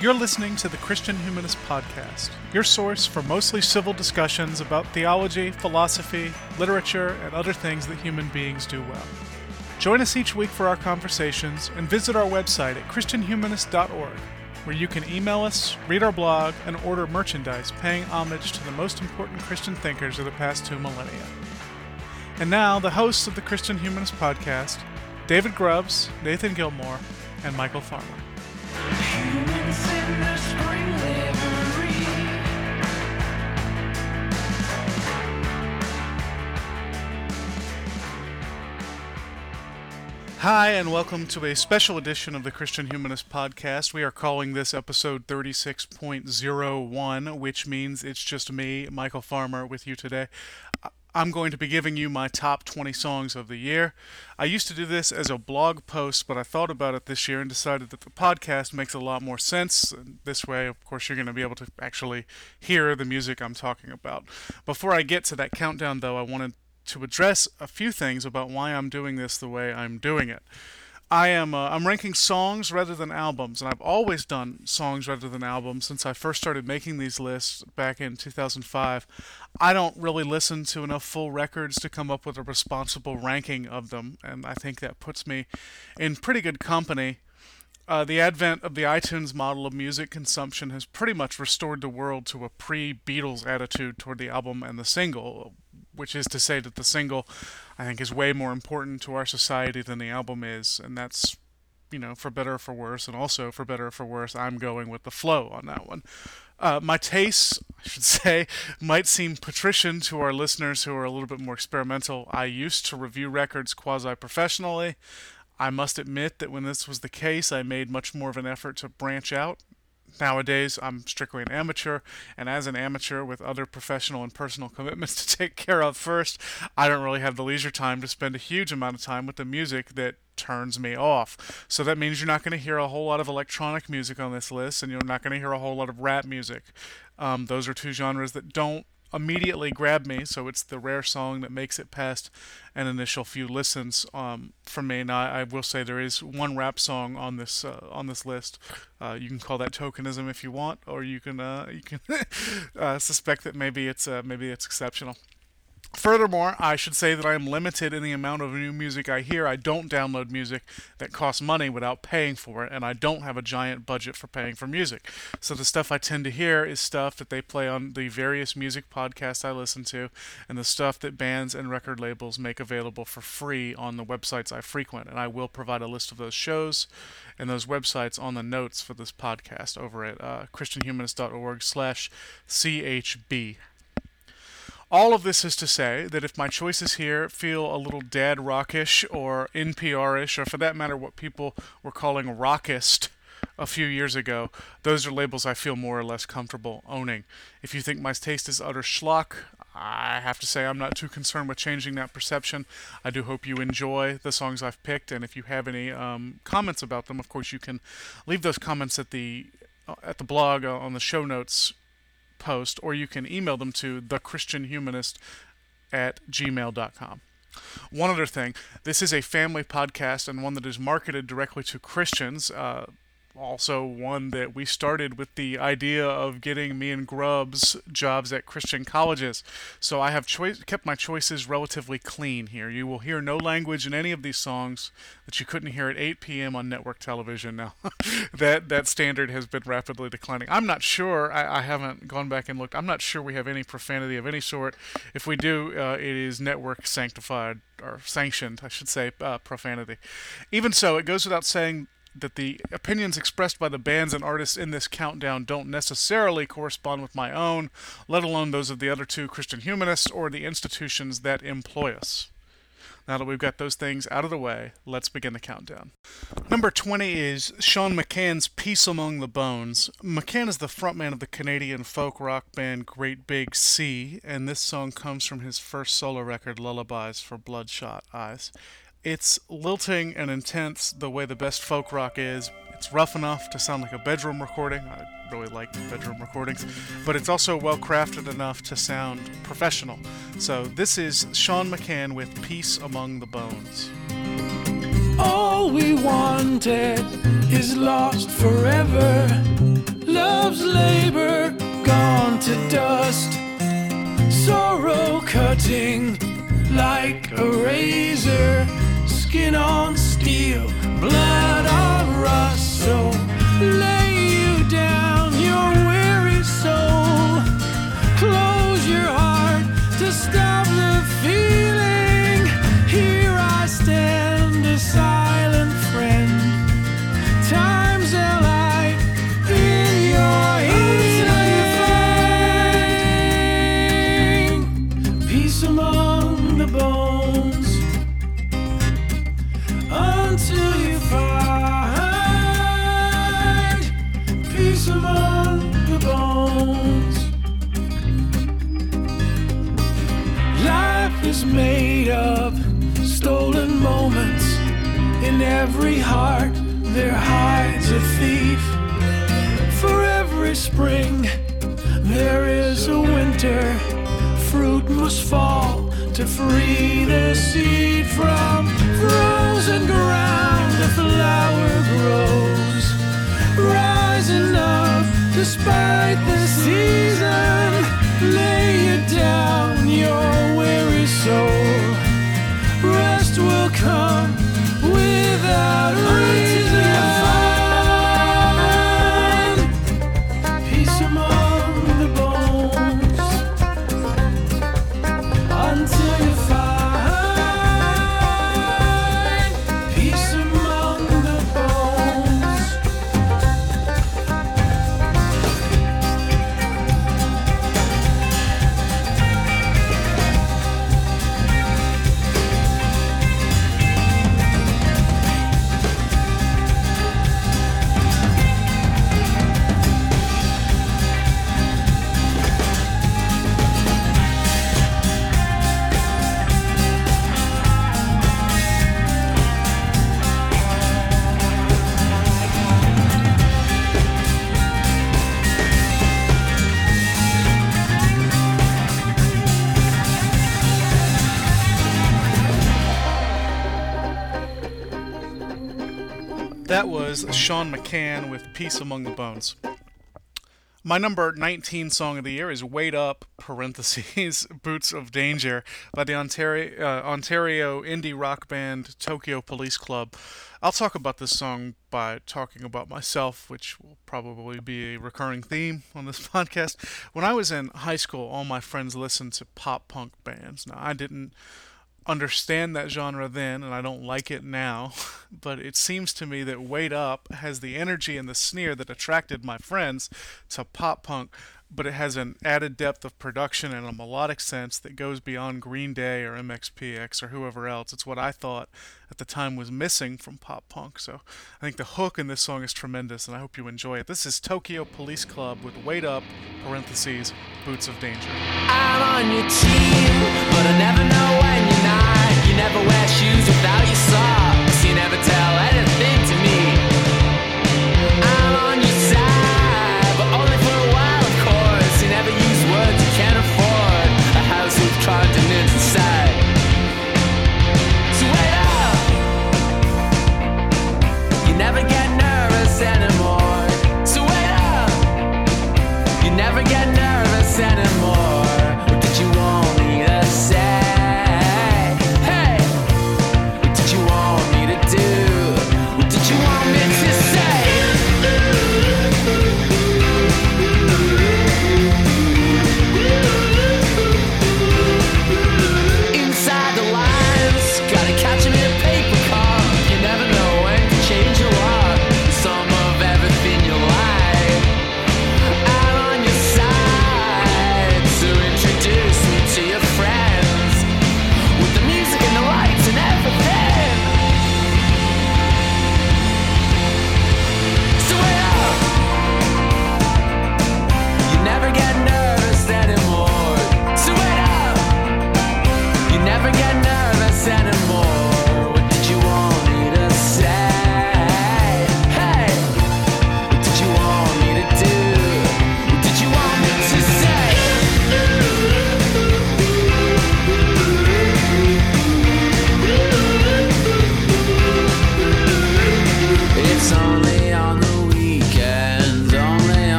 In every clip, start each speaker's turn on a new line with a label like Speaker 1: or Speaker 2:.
Speaker 1: You're listening to the Christian Humanist Podcast, your source for mostly civil discussions about theology, philosophy, literature, and other things that human beings do well. Join us each week for our conversations and visit our website at ChristianHumanist.org, where you can email us, read our blog, and order merchandise paying homage to the most important Christian thinkers of the past two millennia. And now, the hosts of the Christian Humanist Podcast, David Grubbs, Nathan Gilmore, and Michial Farmer. Hi, and welcome to a special edition of the Christian Humanist Podcast. We are calling this episode 36.01, which means it's just me, Michial Farmer, with you today. I'm going to be giving you my top 20 songs of the year. I used to do this as a blog post, but I thought about it this year and decided that the podcast makes a lot more sense. This way, of course, you're going to be able to actually hear the music I'm talking about. Before I get to that countdown, though, I wanted to address a few things about why I'm doing this the way I'm doing it. I am uh, I'm ranking songs rather than albums, and I've always done songs rather than albums since I first started making these lists back in 2005. I don't really listen to enough full records to come up with a responsible ranking of them, and I think that puts me in pretty good company. Uh, the advent of the iTunes model of music consumption has pretty much restored the world to a pre Beatles attitude toward the album and the single, which is to say that the single, I think, is way more important to our society than the album is, and that's, you know, for better or for worse, and also for better or for worse, I'm going with the flow on that one. Uh, my tastes, I should say, might seem patrician to our listeners who are a little bit more experimental. I used to review records quasi professionally. I must admit that when this was the case, I made much more of an effort to branch out Nowadays, I'm strictly an amateur, and as an amateur with other professional and personal commitments to take care of first, I don't really have the leisure time to spend a huge amount of time with the music that turns me off. So that means you're not going to hear a whole lot of electronic music on this list, and you're not going to hear a whole lot of rap music. Um, those are two genres that don't immediately grabbed me, so it's the rare song that makes it past an initial few listens um, from me. Now, I, I, will say there is one rap song on this uh, on this list. Uh, you can call that tokenism if you want, or you can uh, you can uh, suspect that maybe it's uh, maybe it's exceptional. Furthermore, I should say that I am limited in the amount of new music I hear. I don't download music that costs money without paying for it, and I don't have a giant budget for paying for music. So the stuff I tend to hear is stuff that they play on the various music podcasts I listen to, and the stuff that bands and record labels make available for free on the websites I frequent. And I will provide a list of those shows and those websites on the notes for this podcast over at uh, christianhumanist.org slash chb. All of this is to say that if my choices here feel a little dad rockish or NPR-ish, or for that matter, what people were calling rockist a few years ago, those are labels I feel more or less comfortable owning. If you think my taste is utter schlock, I have to say I'm not too concerned with changing that perception. I do hope you enjoy the songs I've picked, and if you have any um, comments about them, of course you can leave those comments at the uh, at the blog uh, on the show notes post, or you can email them to thechristianhumanist at gmail.com. One other thing this is a family podcast and one that is marketed directly to Christians. Uh, also one that we started with the idea of getting me and Grubbs jobs at Christian colleges. So I have choice, kept my choices relatively clean here. You will hear no language in any of these songs that you couldn't hear at 8 p.m. on network television. Now, that that standard has been rapidly declining. I'm not sure. I, I, haven't gone back and looked. I'm not sure we have any profanity of any sort. If we do, uh, it is network sanctified or sanctioned, I should say, uh, profanity. Even so, it goes without saying that the opinions expressed by the bands and artists in this countdown don't necessarily correspond with my own, let alone those of the other two Christian humanists or the institutions that employ us. Now that we've got those things out of the way, let's begin the countdown. Number 20 is Sean McCann's Peace Among the Bones. McCann is the frontman of the Canadian folk rock band Great Big Sea, and this song comes from his first solo record, Lullabies for Bloodshot Eyes. It's lilting and intense the way the best folk rock is. It's rough enough to sound like a bedroom recording. I really like bedroom recordings, but it's also well crafted enough to sound professional. So this is Sean McCann with Peace Among the Bones.
Speaker 2: All we wanted is lost forever. Love's labor gone to dust. Sorrow cutting like a razor. Skin on steel, blood on rust. So lay you down, your weary soul. Peace Among the Bones.
Speaker 1: My number 19 song of the year is Wait Up, parentheses, Boots of Danger, by the Ontario, uh, Ontario indie rock band Tokyo Police Club. I'll talk about this song by talking about myself, which will probably be a recurring theme on this podcast. When I was in high school, all my friends listened to pop punk bands. Now, I didn't understand that genre then and I don't like it now, but it seems to me that Wait Up has the energy and the sneer that attracted my friends to pop punk, but it has an added depth of production and a melodic sense that goes beyond Green Day or MXPX or whoever else. It's what I thought at the time was missing from pop punk. So I think the hook in this song is tremendous and I hope you enjoy it. This is Tokyo Police Club with Wait Up, parentheses, Boots of Danger.
Speaker 3: Never wear shoes without your socks.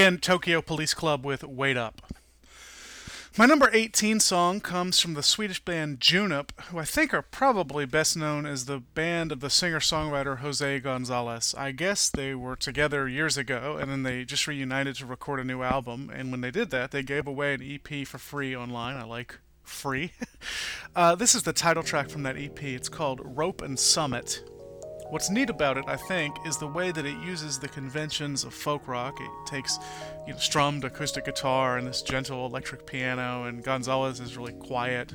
Speaker 4: Again, Tokyo Police Club with Wait Up. My number 18 song comes from the Swedish band Junip, who I think are probably best known as the band of the singer songwriter Jose Gonzalez. I guess they were together years ago and then they just reunited to record a new album. And when they did that, they gave away an EP for free online. I like free. uh, this is the title track from that EP. It's called Rope and Summit. What's neat about it, I think, is the way that it uses the conventions of folk rock. It takes, you know, strummed acoustic guitar and this gentle electric piano, and Gonzalez is really quiet,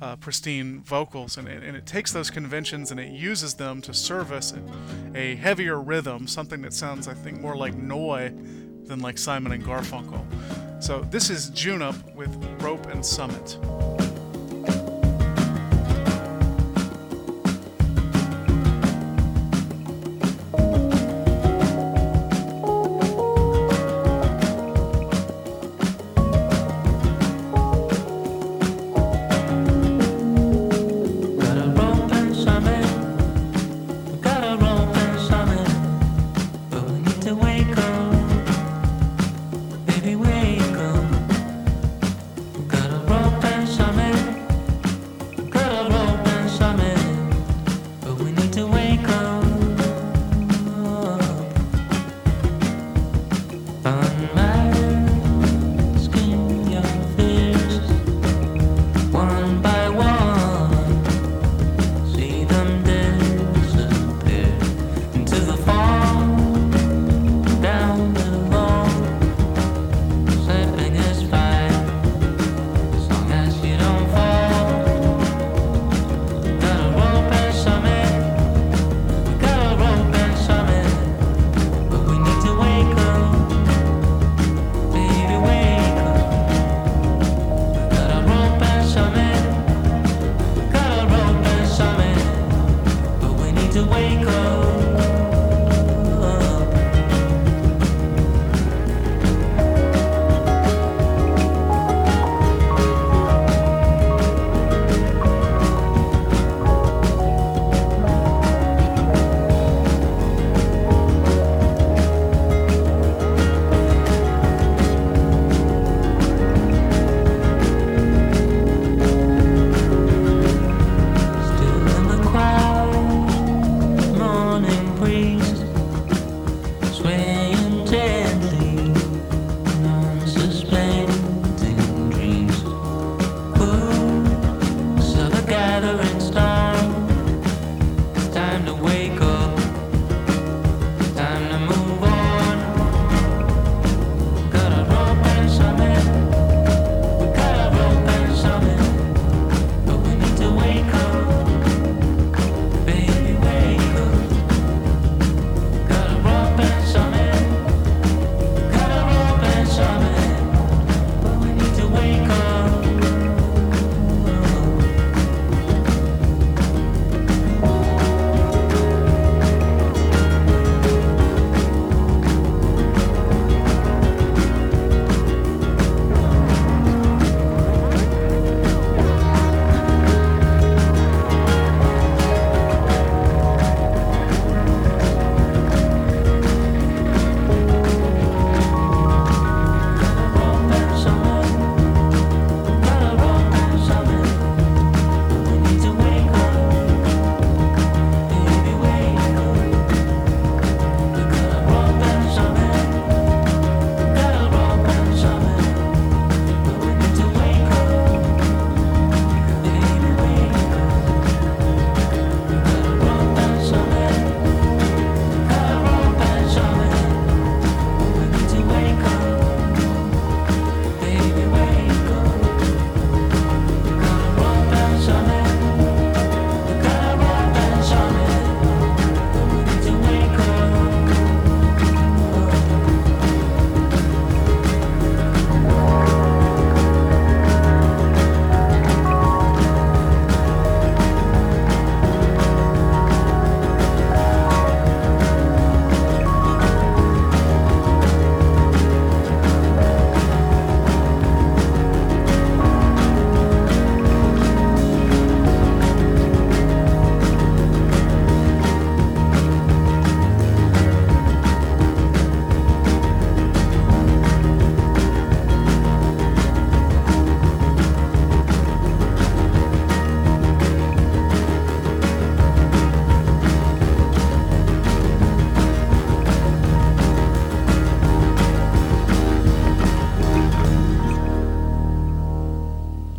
Speaker 4: uh, pristine vocals, and it, and it takes those conventions and it uses them to service a, heavier rhythm, something that sounds, I think, more like Neu! than like Simon and Garfunkel. So this is Junip with Rope and Summit.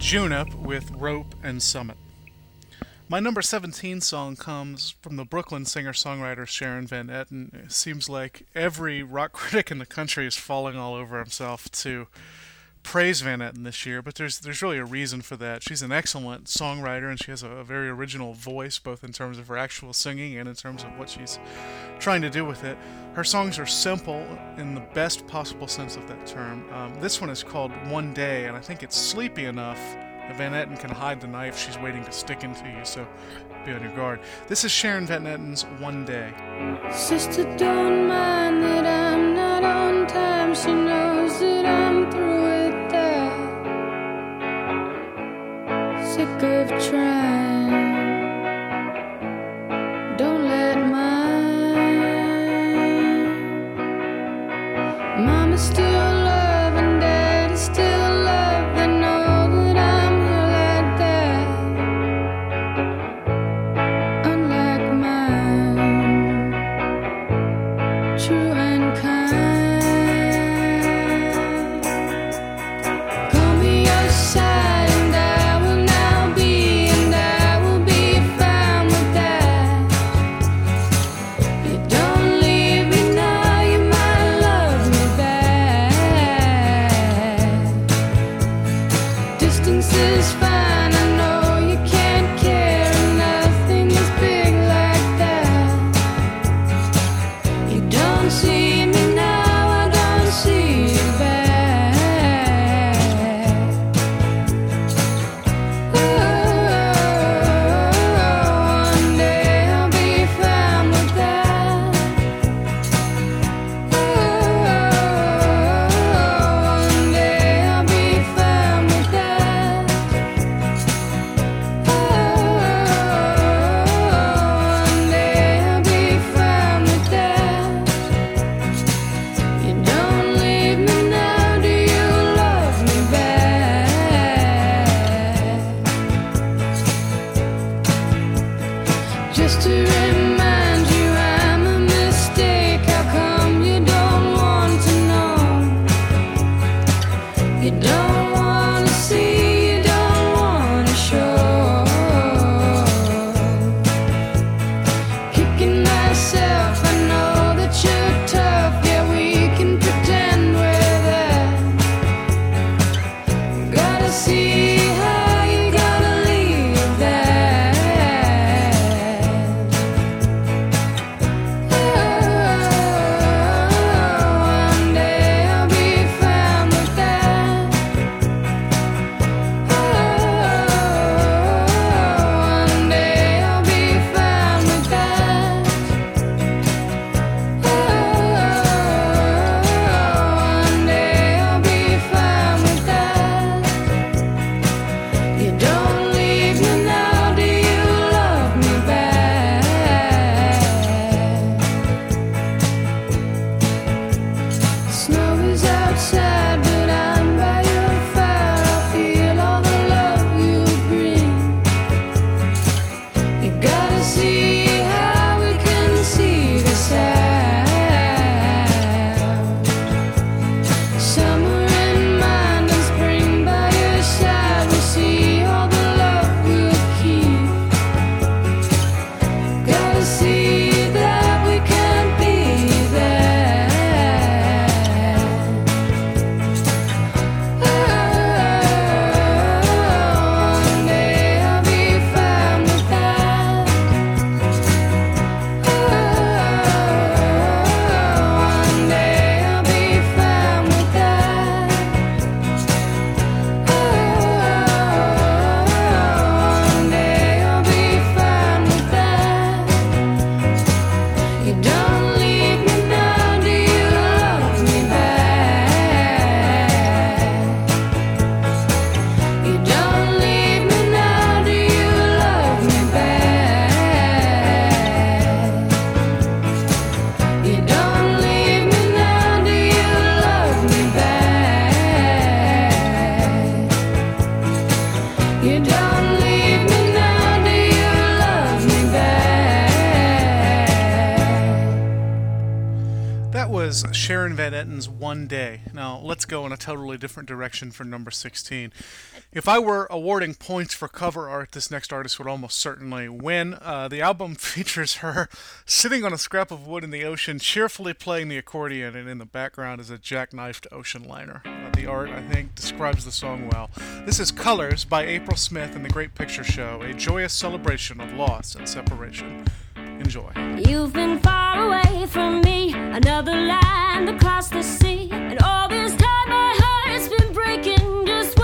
Speaker 1: Junip with Rope and Summit. My number 17 song comes from the Brooklyn singer songwriter Sharon Van Etten. It seems like every rock critic in the country is falling all over himself to praise Van Etten this year, but there's there's really a reason for that. She's an excellent songwriter and she has a, a very original voice, both in terms of her actual singing and in terms of what she's trying to do with it. Her songs are simple in the best possible sense of that term. Um, this one is called One Day, and I think it's sleepy enough that Van Etten can hide the knife she's waiting to stick into you, so be on your guard. This is Sharon Van Etten's One Day.
Speaker 5: Sister, don't mind that I'm not on time. She knows that I'm Sick of trying. Don't let mine. Mama's still One Day. Now,
Speaker 1: let's go in a totally different direction for number 16. If I were awarding points for cover art, this next artist would almost certainly win. Uh, the album features her sitting on a scrap of wood in the ocean, cheerfully playing the accordion, and in the background is a jackknifed ocean liner. Uh, the art, I think, describes the song well. This is Colors by April Smith and the Great Picture Show, a joyous celebration of loss and separation. Enjoy.
Speaker 6: You've been far away from me, another land across the sea. And all this time my heart's been breaking, just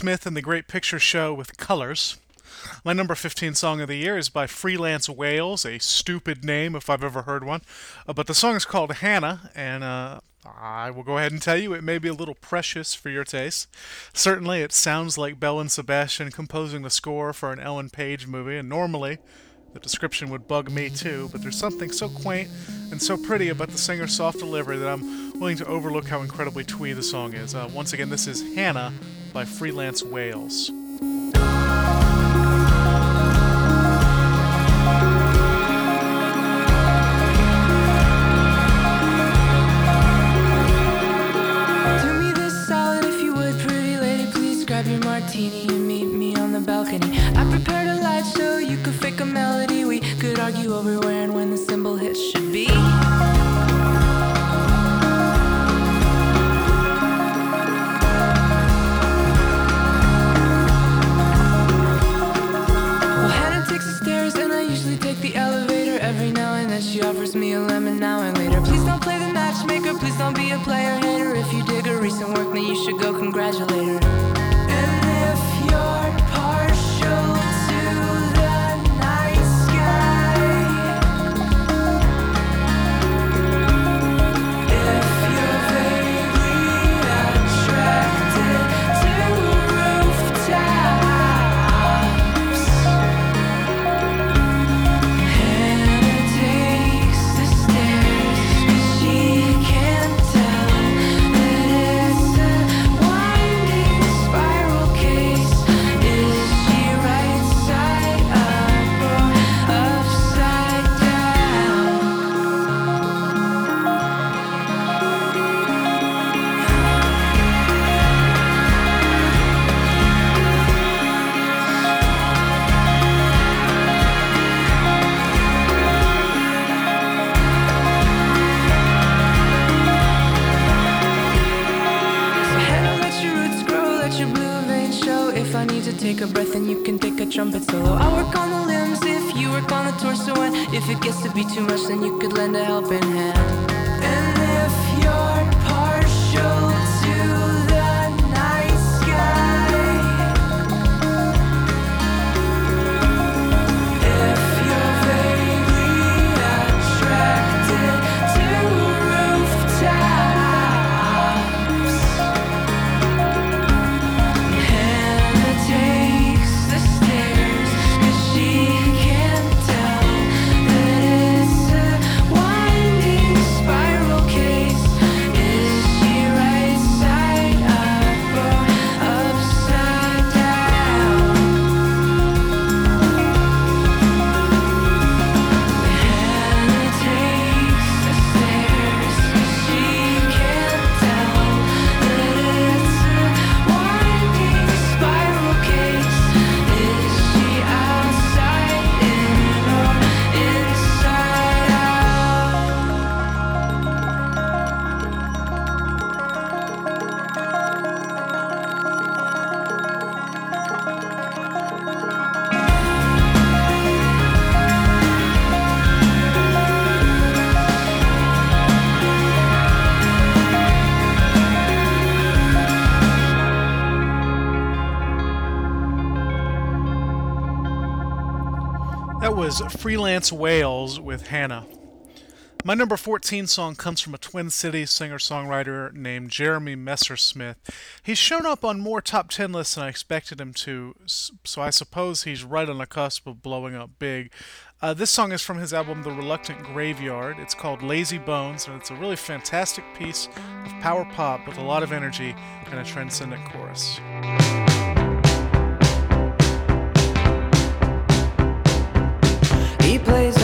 Speaker 1: Smith and the Great Picture Show with Colors. My number 15 song of the year is by Freelance Whales, a stupid name if I've ever heard one. Uh, but the song is called Hannah, and uh, I will go ahead and tell you it may be a little precious for your taste. Certainly, it sounds like Belle and Sebastian composing the score for an Ellen Page movie, and normally the description would bug me too, but there's something so quaint and so pretty about the singer's soft delivery that I'm willing to overlook how incredibly twee the song is. Uh, once again, this is Hannah by Freelance Whales.
Speaker 5: Do me this solid if you would, pretty lady. Please grab your martini and meet me on the balcony. I prepared a light show, you could fake a melody. We could argue over where congratulate her. take a breath and you can take a trumpet solo. I work on the limbs if you work on the torso, and if it gets to be too much, then you could lend a helping hand.
Speaker 1: Was Freelance Whales with Hannah. My number 14 song comes from a Twin Cities singer songwriter named Jeremy Messersmith. He's shown up on more top 10 lists than I expected him to, so I suppose he's right on the cusp of blowing up big. Uh, this song is from his album The Reluctant Graveyard. It's called Lazy Bones, and it's a really fantastic piece of power pop with a lot of energy and a transcendent chorus.
Speaker 7: He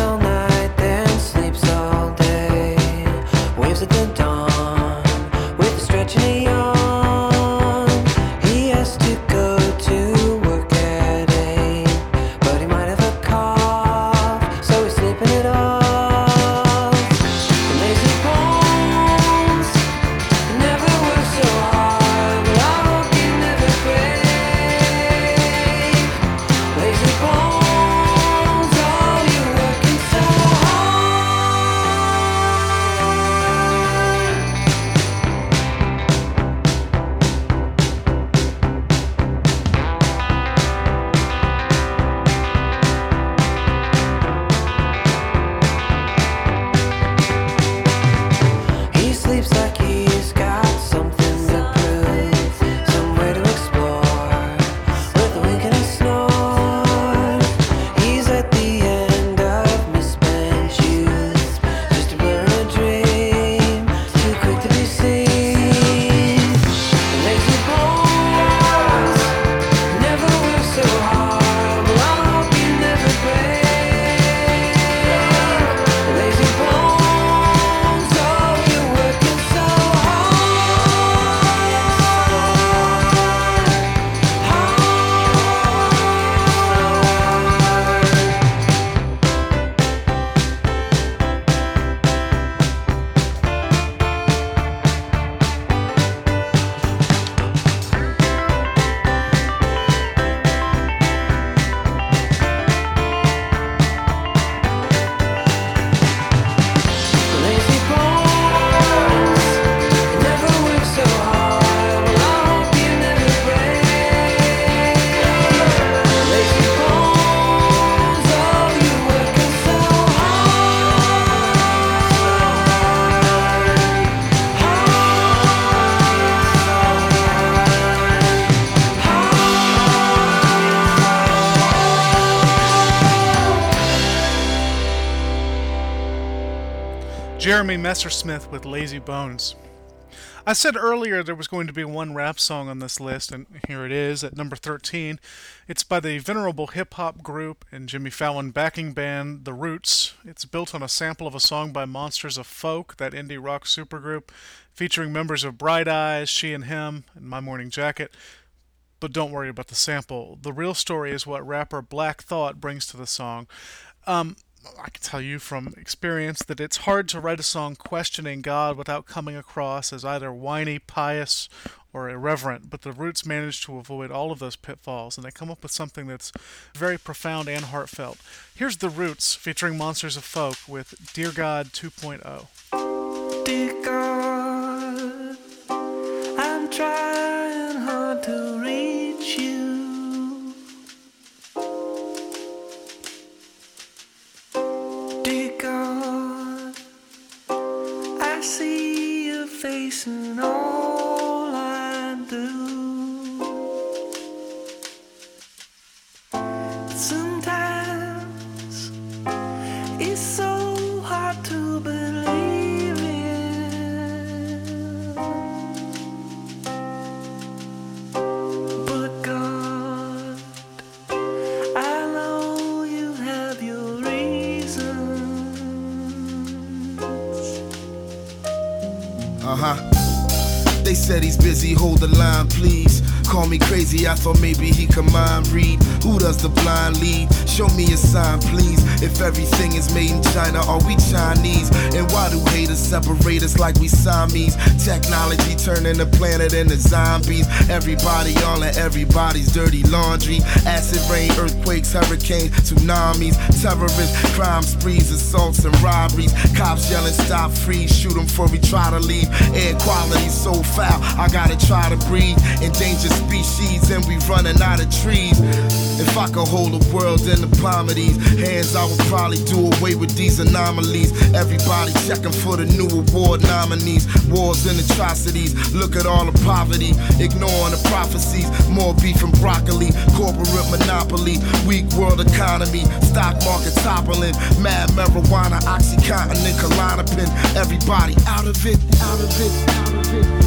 Speaker 1: Jeremy Messersmith with Lazy Bones. I said earlier there was going to be one rap song on this list, and here it is at number 13. It's by the venerable hip hop group and Jimmy Fallon backing band The Roots. It's built on a sample of a song by Monsters of Folk, that indie rock supergroup, featuring members of Bright Eyes, She and Him, and My Morning Jacket. But don't worry about the sample. The real story is what rapper Black Thought brings to the song. Um, I can tell you from experience that it's hard to write a song questioning God without coming across as either whiny, pious, or irreverent, but the Roots manage to avoid all of those pitfalls and they come up with something that's very profound and heartfelt. Here's The Roots featuring Monsters of Folk with Dear God oh. 2.0.
Speaker 7: Dear God, I'm trying hard to your face
Speaker 8: hold the line, please. Call me crazy, I thought maybe he could mind read. Who does the blind lead? Show me a sign, please. If everything is made in China, are we Chinese? And why do haters separate us like we Siamese? Technology turning the planet into zombies. Everybody all in everybody's dirty laundry. Acid rain, earthquakes, hurricanes, tsunamis, terrorists, crime sprees, assaults, and robberies. Cops yelling, stop, freeze, shoot them before we try to leave. Air quality so foul, I gotta try to breathe. Endangered species, and we running out of trees. If I could hold the world in the palm of these hands, I would probably do away with these anomalies. Everybody checking for the new award nominees. Wars and atrocities, look at all the poverty. Ignoring the prophecies, more beef and broccoli. Corporate monopoly, weak world economy. Stock market toppling, mad marijuana, oxycontin and Klonopin. Everybody out of it, out of it, out of it.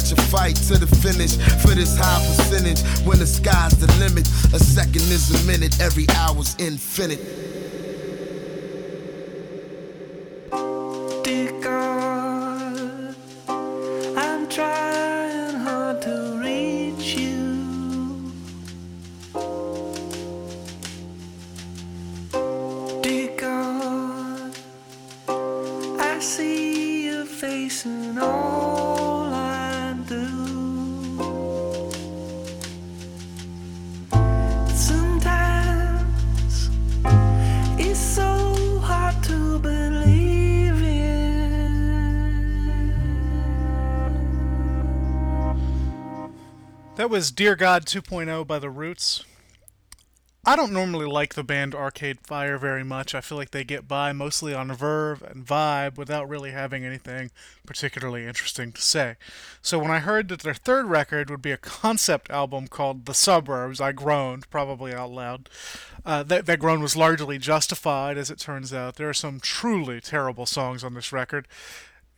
Speaker 8: Such a fight to the finish? For this high percentage, when the sky's the limit, a second is a minute, every hour's infinite.
Speaker 7: Dear God
Speaker 1: 2.0 by The Roots. I don't normally like the band Arcade Fire very much. I feel like they get by mostly on verve and vibe without really having anything particularly interesting to say. So when I heard that their third record would be a concept album called The Suburbs, I groaned, probably out loud. Uh, that, that groan was largely justified, as it turns out. There are some truly terrible songs on this record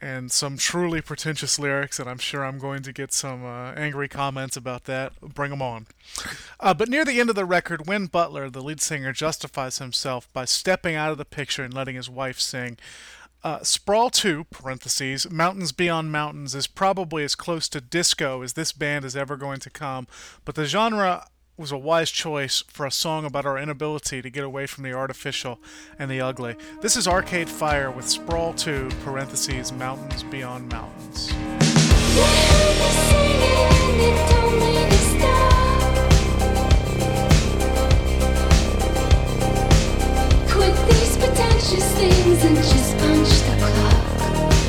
Speaker 1: and some truly pretentious lyrics, and I'm sure I'm going to get some uh, angry comments about that. Bring them on. Uh, but near the end of the record, when Butler, the lead singer, justifies himself by stepping out of the picture and letting his wife sing. Uh, Sprawl 2, parentheses, Mountains Beyond Mountains, is probably as close to disco as this band is ever going to come, but the genre was a wise choice for a song about our inability to get away from the artificial and the ugly. This is Arcade Fire with Sprawl 2, parentheses, Mountains Beyond Mountains.
Speaker 9: Quit these pretentious things and just punch the clock.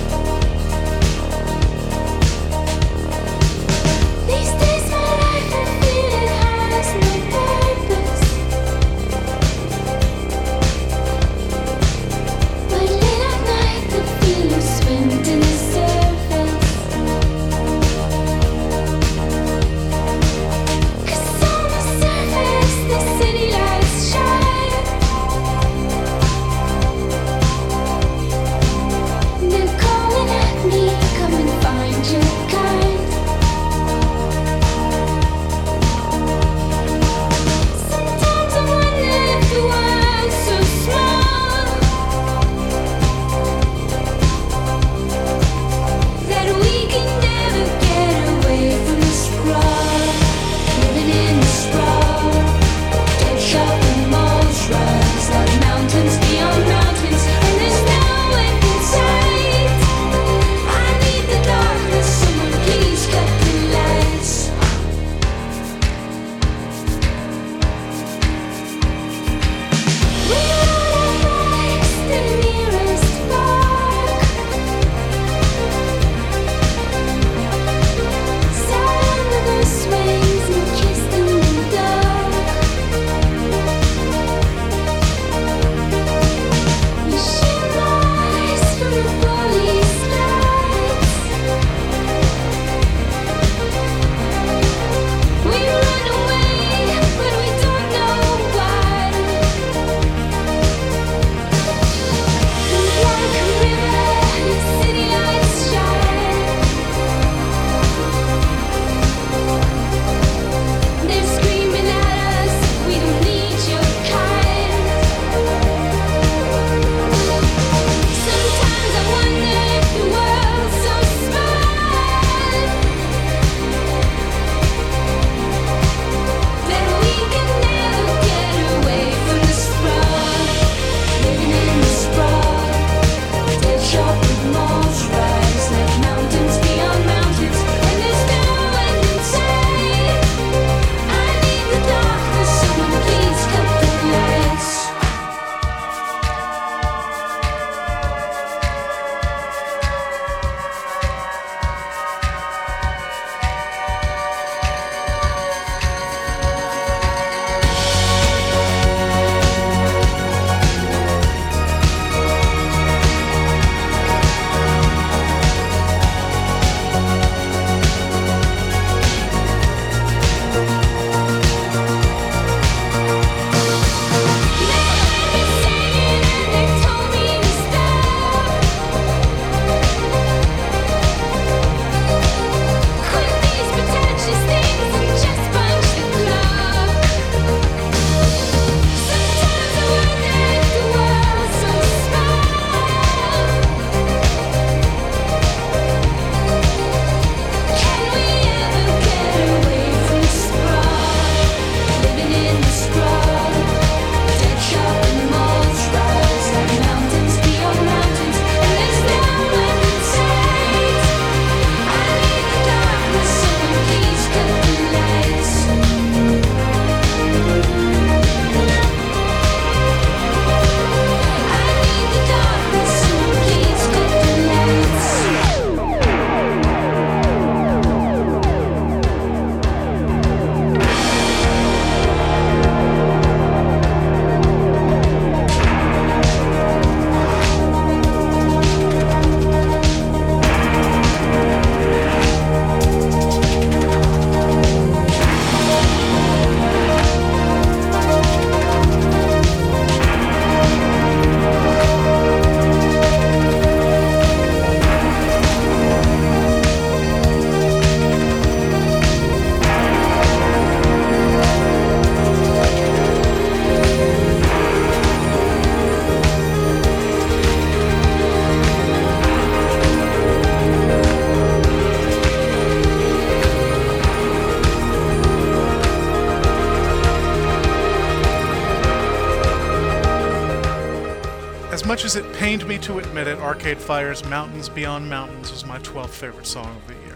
Speaker 1: Pained me to admit it, Arcade Fire's Mountains Beyond Mountains is my 12th favorite song of the year.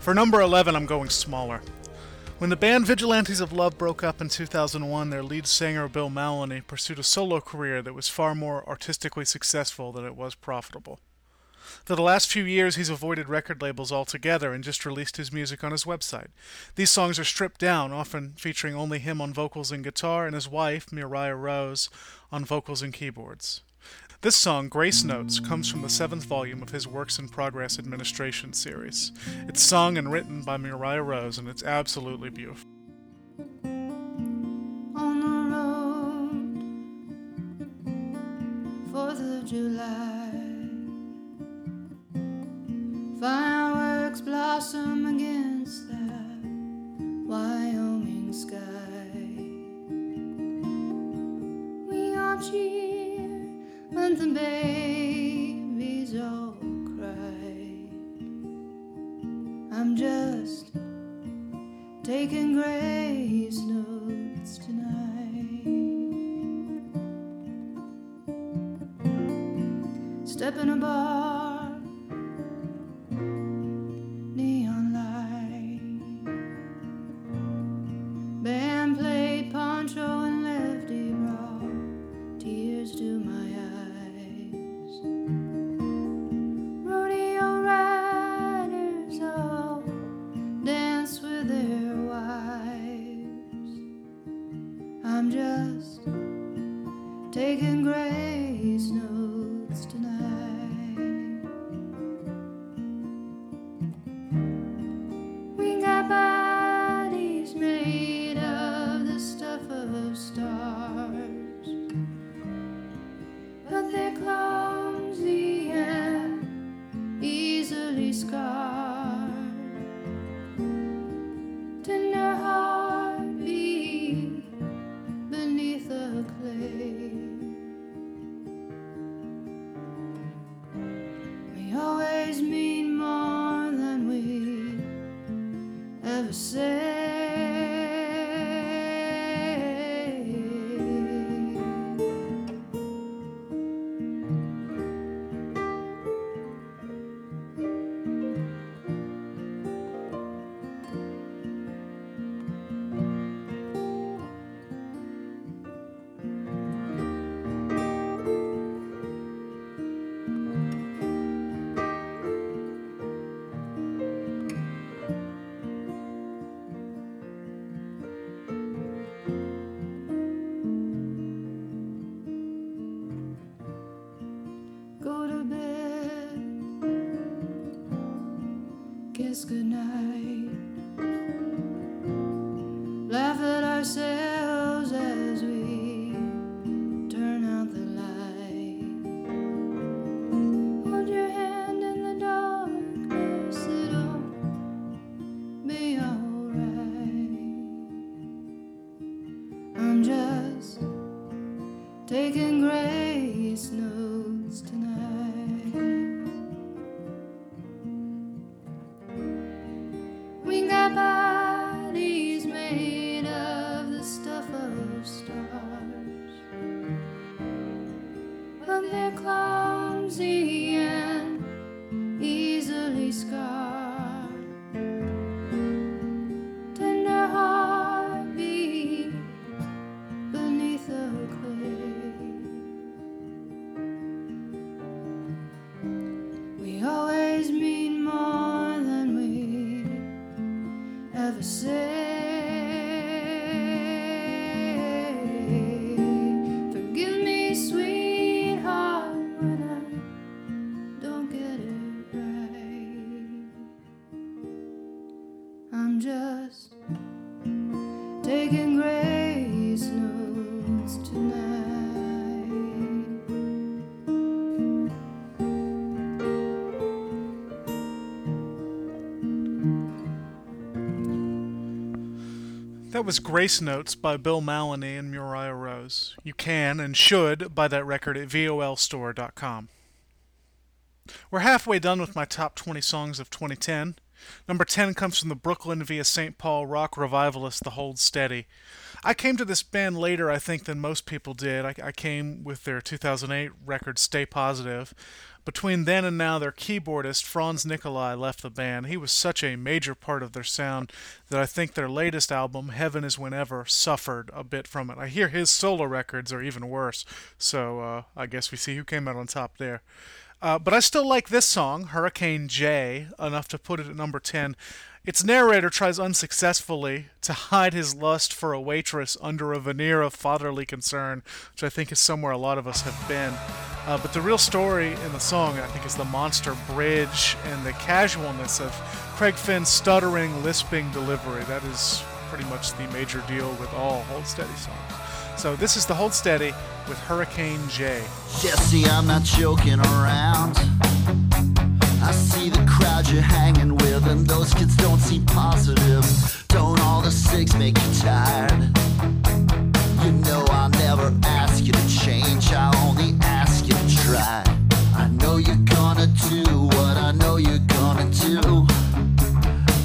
Speaker 1: For number 11, I'm going smaller. When the band Vigilantes of Love broke up in 2001, their lead singer Bill Mallonee pursued a solo career that was far more artistically successful than it was profitable. For the last few years, he's avoided record labels altogether and just released his music on his website. These songs are stripped down, often featuring only him on vocals and guitar and his wife, Muriah Rose, on vocals and keyboards. This song, Grace Notes, comes from the seventh volume of his Works in Progress Administration series. It's sung and written by Muriah Rose, and it's absolutely beautiful.
Speaker 10: on the road. Fourth of July. Fireworks blossom against that Wyoming sky. We all cheer when the babies all cry. I'm just taking grace notes tonight. Step in taking grace
Speaker 1: That was Grace Notes by Bill Mallonee and Muriah Rose. You can and should buy that record at volstore.com. We're halfway done with my top 20 songs of 2010. Number 10 comes from the Brooklyn via St. Paul rock revivalist The Hold Steady. I came to this band later, I think, than most people did. I, I came with their 2008 record Stay Positive. Between then and now, their keyboardist, Franz Nicolay, left the band. He was such a major part of their sound that I think their latest album, Heaven is Whenever, suffered a bit from it. I hear his solo records are even worse, so uh, I guess we see who came out on top there. Uh, but I still like this song, Hurricane J, enough to put it at number 10. Its narrator tries unsuccessfully to hide his lust for a waitress under a veneer of fatherly concern, which I think is somewhere a lot of us have been. Uh, but the real story in the song, I think, is the monster bridge and the casualness of Craig Finn's stuttering, lisping delivery. That is pretty much the major deal with all Hold Steady songs. So this is the Hold Steady with Hurricane J.
Speaker 11: Jesse, I'm not joking around. I see the crowd you're hanging with, and those kids don't seem positive. Don't all the six make you tired? You know I'll never ask you to change, I only ask you to try. I know you're gonna do what I know you're gonna do.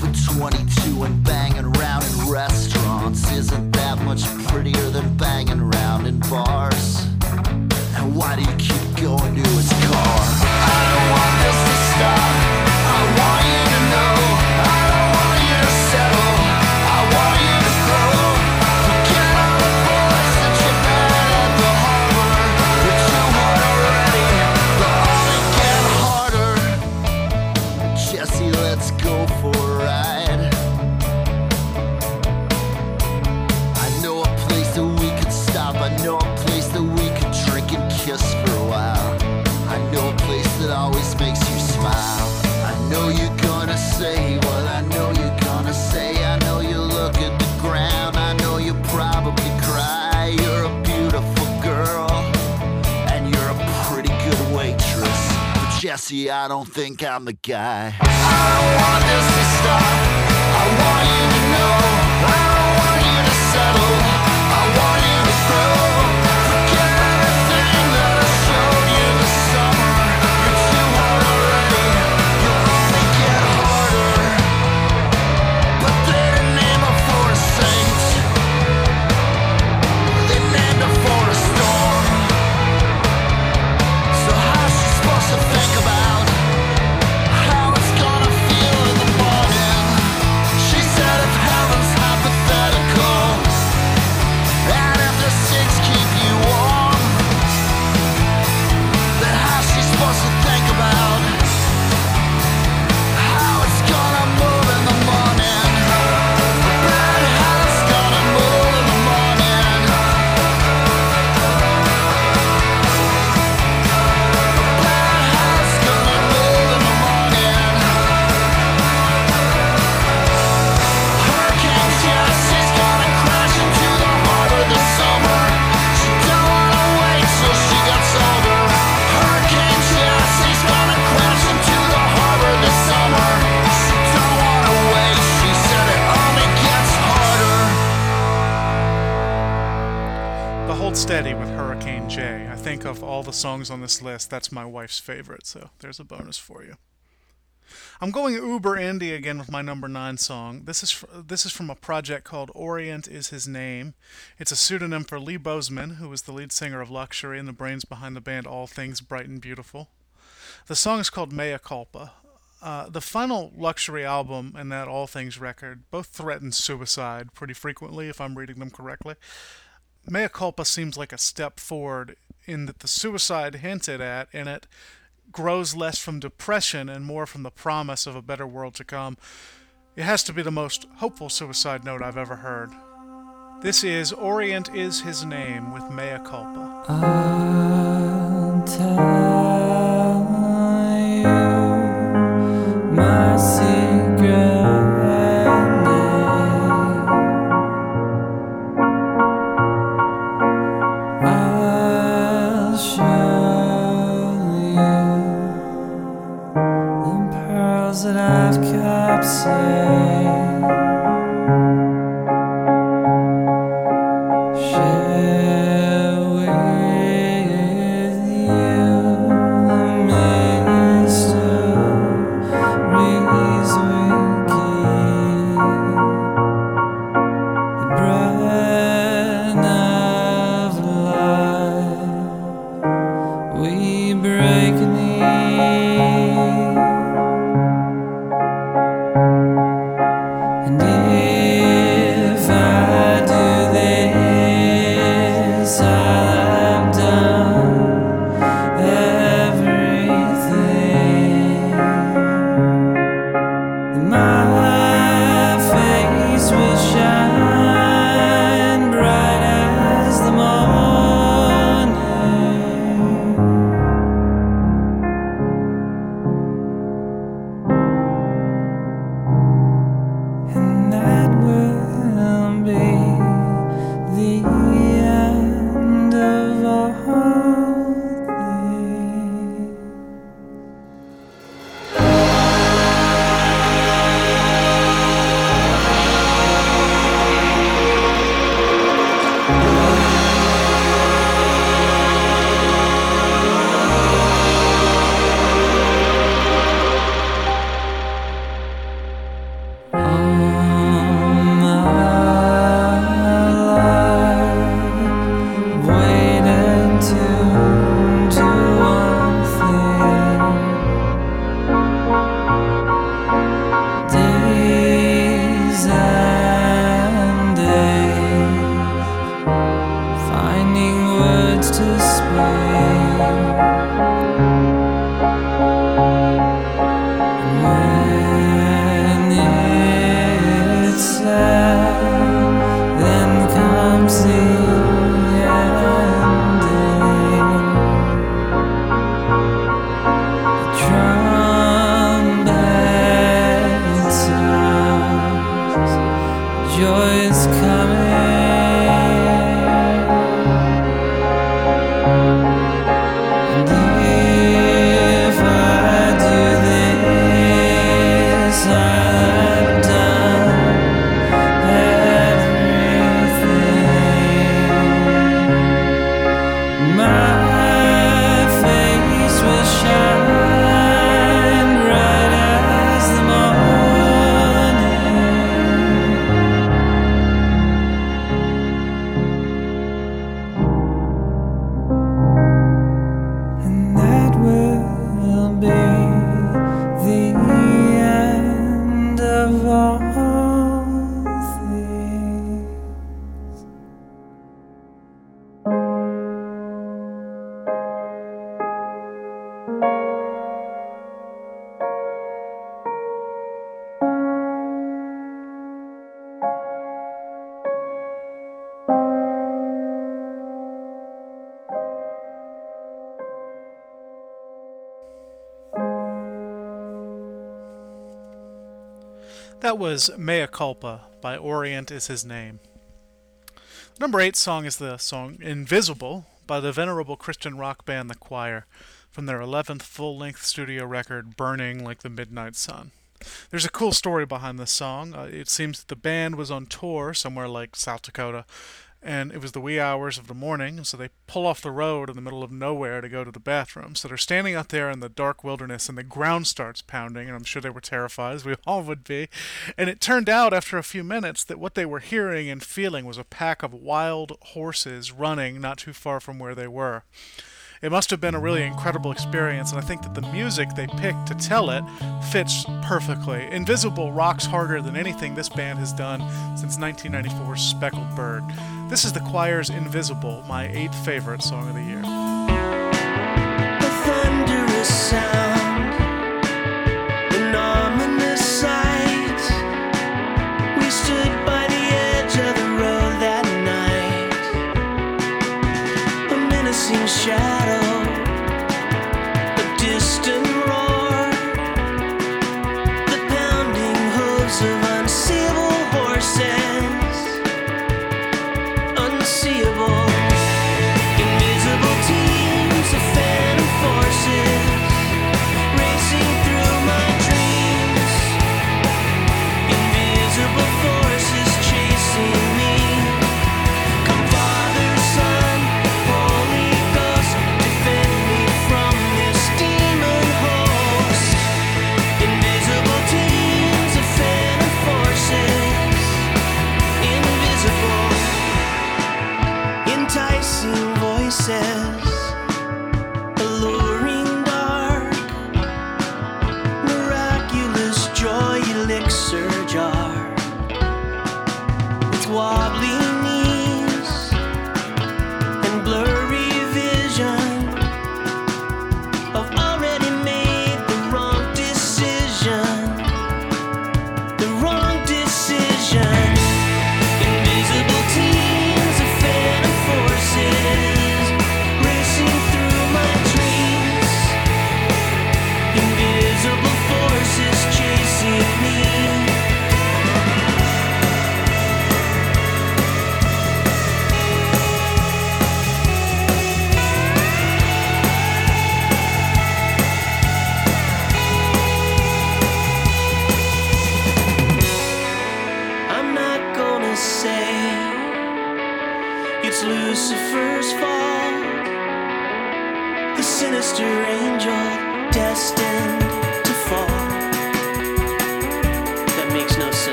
Speaker 11: But 22 and banging around in restaurants isn't that much prettier than banging around in bars. And why do you keep going to his car? I don't want this to stop. Jesse, I don't think I'm the guy. I want this to stop. I want you to know. I don't want you to settle. I want you to grow.
Speaker 1: Hold Steady with Hurricane J. I think of all the songs on this list, that's my wife's favorite, so there's a bonus for you. I'm going uber indie again with my number nine song. This is fr- this is from a project called Orient is His Name. It's a pseudonym for Lee Bozeman, who was the lead singer of Luxury and the brains behind the band All Things Bright and Beautiful. The song is called Mea Culpa. Uh, the final Luxury album and that All Things record both threaten suicide pretty frequently, if I'm reading them correctly. Mea culpa seems like a step forward in that the suicide hinted at in it grows less from depression and more from the promise of a better world to come. It has to be the most hopeful suicide note I've ever heard. This is Orient is His Name with Mea Culpa.
Speaker 4: Kept
Speaker 12: Was Mea Culpa by Orient is His Name. Number eight song is the song Invisible by the venerable Christian rock band The Choir from their 11th full length studio record Burning Like the Midnight Sun. There's a cool story behind this song. Uh, it seems that the band was on tour somewhere like South Dakota and it was the wee hours of the morning, so they pull off the road in the middle of nowhere to go to the bathroom. So they're standing out there in the dark wilderness, and the ground starts pounding, and I'm sure they were terrified, as we all would be. And it turned out after a few minutes that what they were hearing and feeling was a pack of wild horses running not too far from where they were. It must have been a really incredible experience, and I think that the music they picked to tell it fits perfectly. Invisible rocks harder than anything this band has done since 1994's Speckled Bird. This is the choir's Invisible, my eighth favorite song of the year.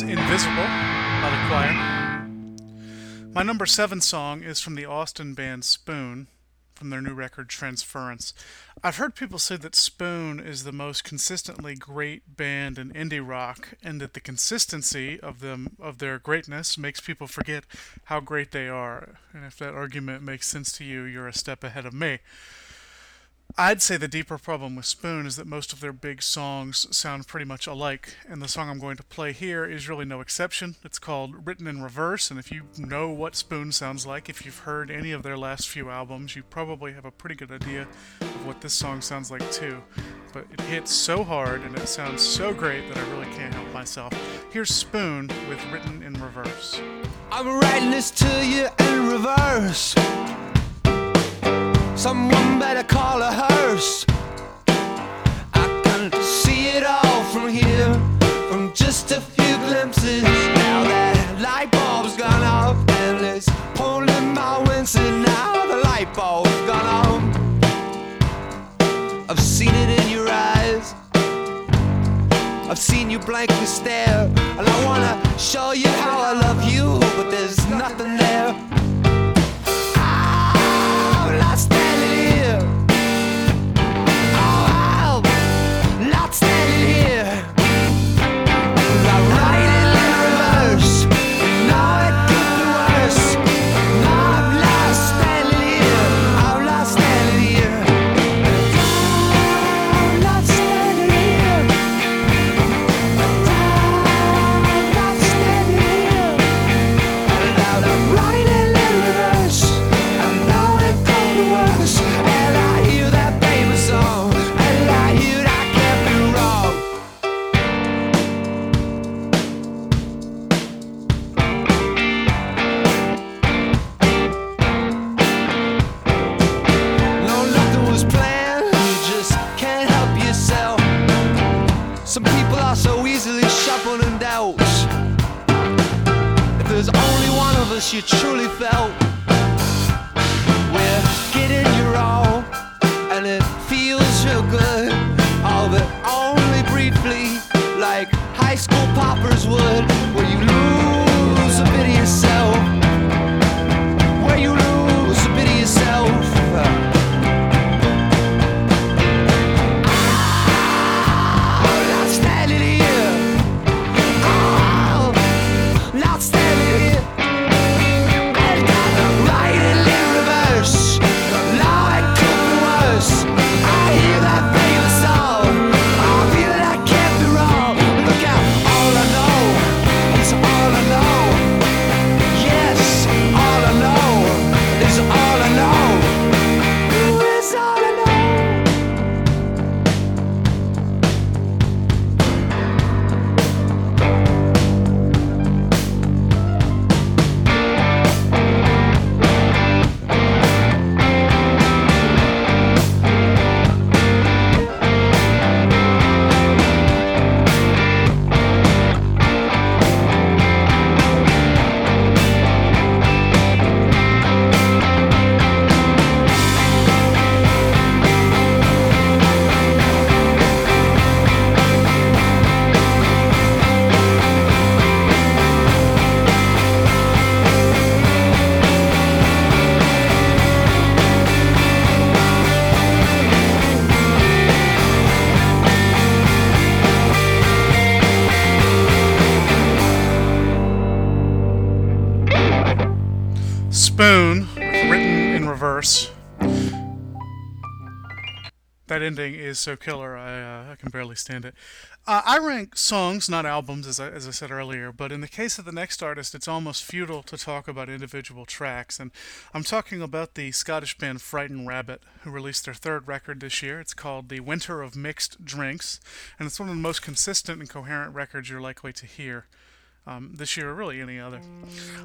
Speaker 13: Invisible
Speaker 12: by the choir. My number seven song is from the Austin band Spoon from their new record Transference. I've heard people say that Spoon is the most consistently great band in indie rock and that the consistency of them of their greatness makes people forget how great they are. And if that argument makes sense to you, you're a step ahead of me. I'd say the deeper problem with Spoon is that most of their big songs sound pretty much alike, and the song I'm going to play here is really no exception. It's called Written in Reverse, and if you know what Spoon sounds like, if you've heard any of their last few albums, you probably have a pretty good idea of what this song sounds like too. But it hits so hard and it sounds so great that I really can't help myself. Here's Spoon with Written in Reverse.
Speaker 13: I'm writing this to you in reverse. Someone better call a hearse. I can see it all from here, from just a few glimpses. Now that light bulb's gone off, and it's pulling my wincing. Now the light bulb's gone off. I've seen it in your eyes. I've seen you blankly stare, and I wanna show you how I love you, but there's nothing there. Wish you truly felt. We're getting you all, and it feels real good. All but only briefly, like high school poppers would, is
Speaker 1: so killer, I, uh, I can barely stand it. Uh, I rank songs, not albums, as I, as I said earlier, but in the case of the next artist, it's almost futile to talk about individual tracks. And I'm talking about the Scottish band Frightened Rabbit, who released their third record this year. It's called The Winter of Mixed Drinks, and it's one of the most consistent and coherent records you're likely to hear um, this year or really any other.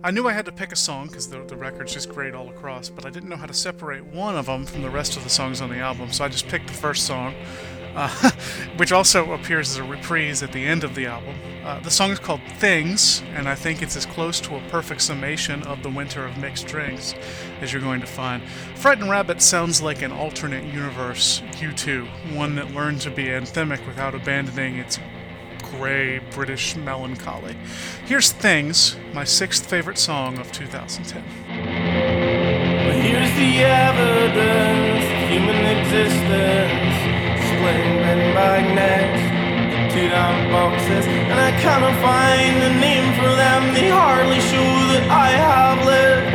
Speaker 1: I knew I had to pick a song because the, the record's just great all across, but I didn't know how to separate one of them from the rest of the songs on the album, so I just picked the first song, uh, which also appears as a reprise at the end of the album. Uh, the song is called Things, and I think it's as close to a perfect summation of the winter of mixed drinks as you're going to find. Frightened Rabbit sounds like an alternate universe U2, one that learned to be anthemic without abandoning its gray British melancholy. Here's Things, my sixth favorite song of 2010.
Speaker 14: But here's the evidence of human existence Explained in magnets Two down boxes And I cannot find a name for them They hardly show that I have lived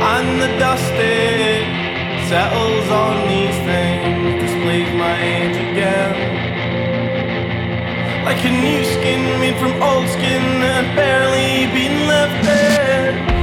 Speaker 14: And the dust it settles on these things Displays my age again like a new skin made from old skin that barely been left
Speaker 1: I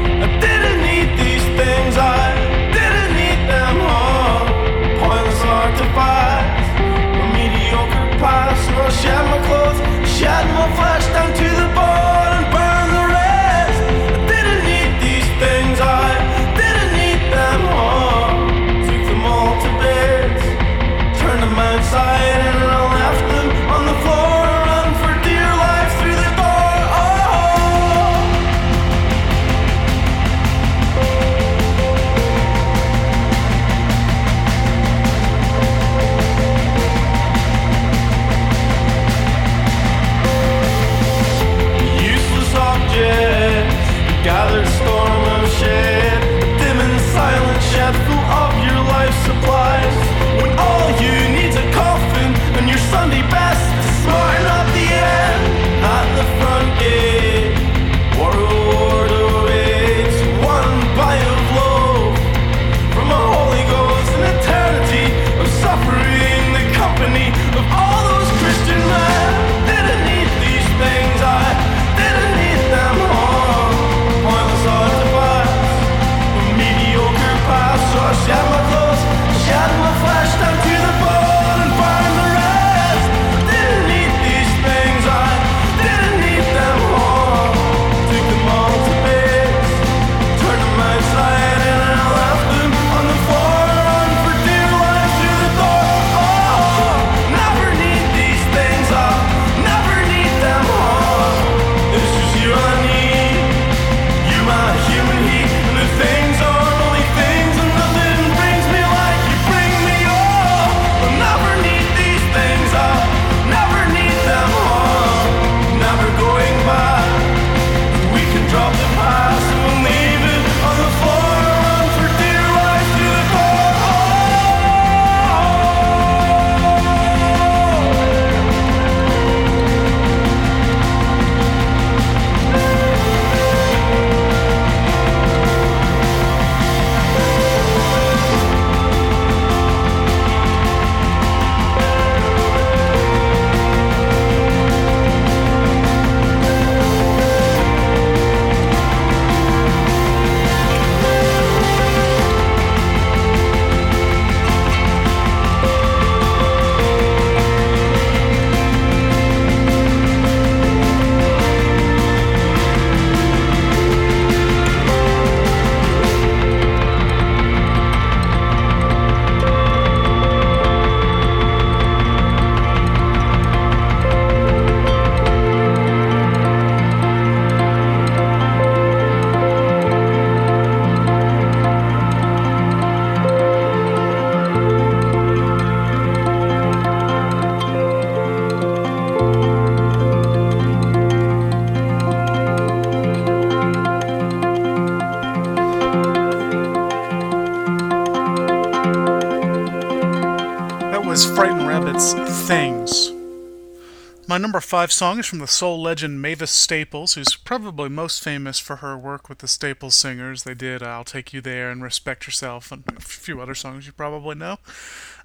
Speaker 1: five song is from the soul legend Mavis Staples, who's probably most famous for her work with the Staples singers. They did uh, I'll Take You There and Respect Yourself and a few other songs you probably know.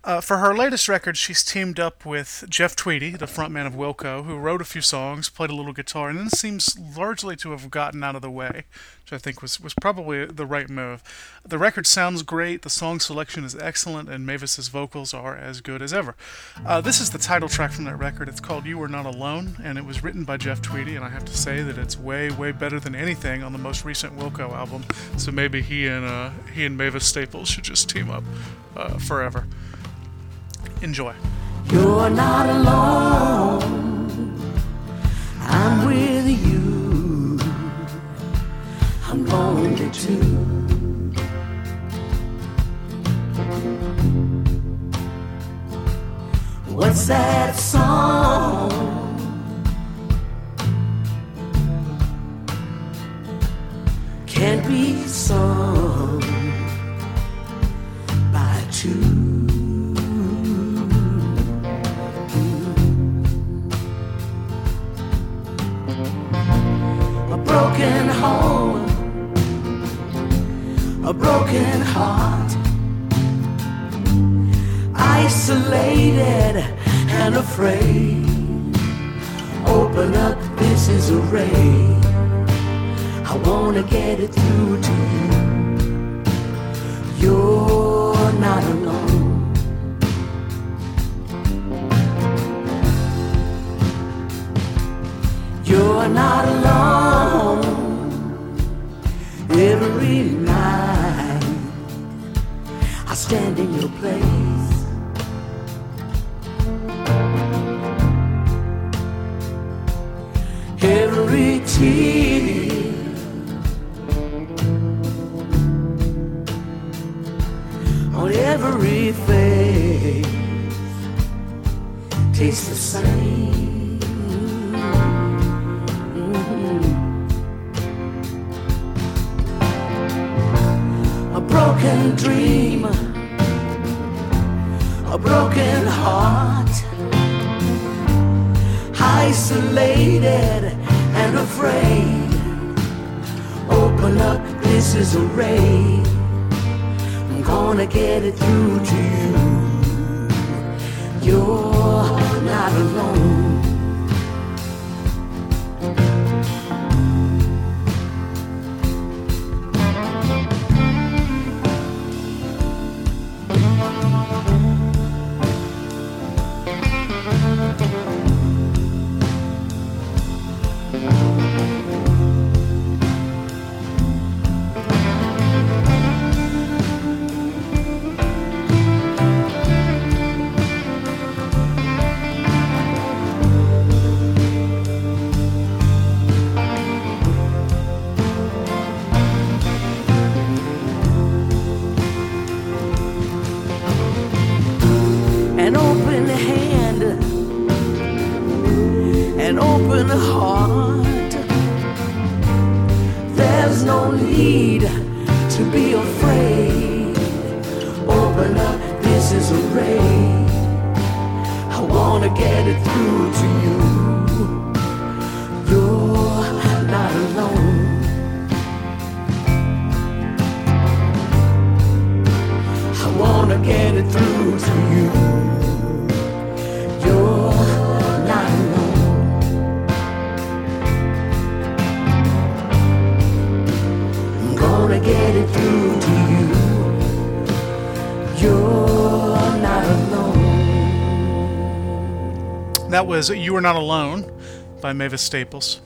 Speaker 1: Uh, for her latest record, she's teamed up with Jeff Tweedy, the frontman of Wilco, who wrote a few songs, played a little guitar, and then seems largely to have gotten out of the way, which I think was, was probably the right move. The record sounds great, the song selection is excellent, and Mavis's vocals are as good as ever. Uh, this is the title track from that record. It's called You Were Not Alone, and it was written by Jeff Tweedy, and I have to say that it's way, way better than anything on the most recent Wilco album. So maybe he and uh, he and Mavis Staples should just team up uh, forever. Enjoy.
Speaker 15: You're not alone. I'm with you. I'm lonely too. What's that song? Can't be sung by two. Broken home, a broken heart, isolated and afraid. Open up, this is a ray. I wanna get it through to you. You're not alone. You're not alone. Every night I stand in your place. Every tear on every face tastes the same. Gonna get it through to you.
Speaker 1: That was You Are Not Alone by Mavis Staples.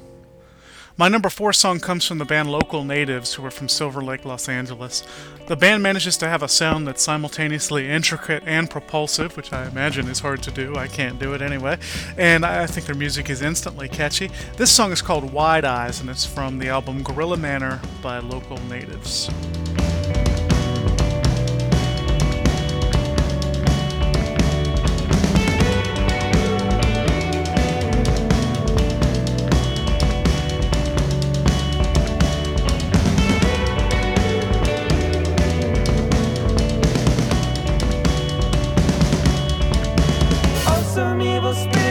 Speaker 1: My number four song comes from the band Local Natives, who are from Silver Lake, Los Angeles. The band manages to have a sound that's simultaneously intricate and propulsive, which I imagine is hard to do. I can't do it anyway. And I think their music is instantly catchy. This song is called Wide Eyes, and it's from the album Gorilla Manor by Local Natives. people speak.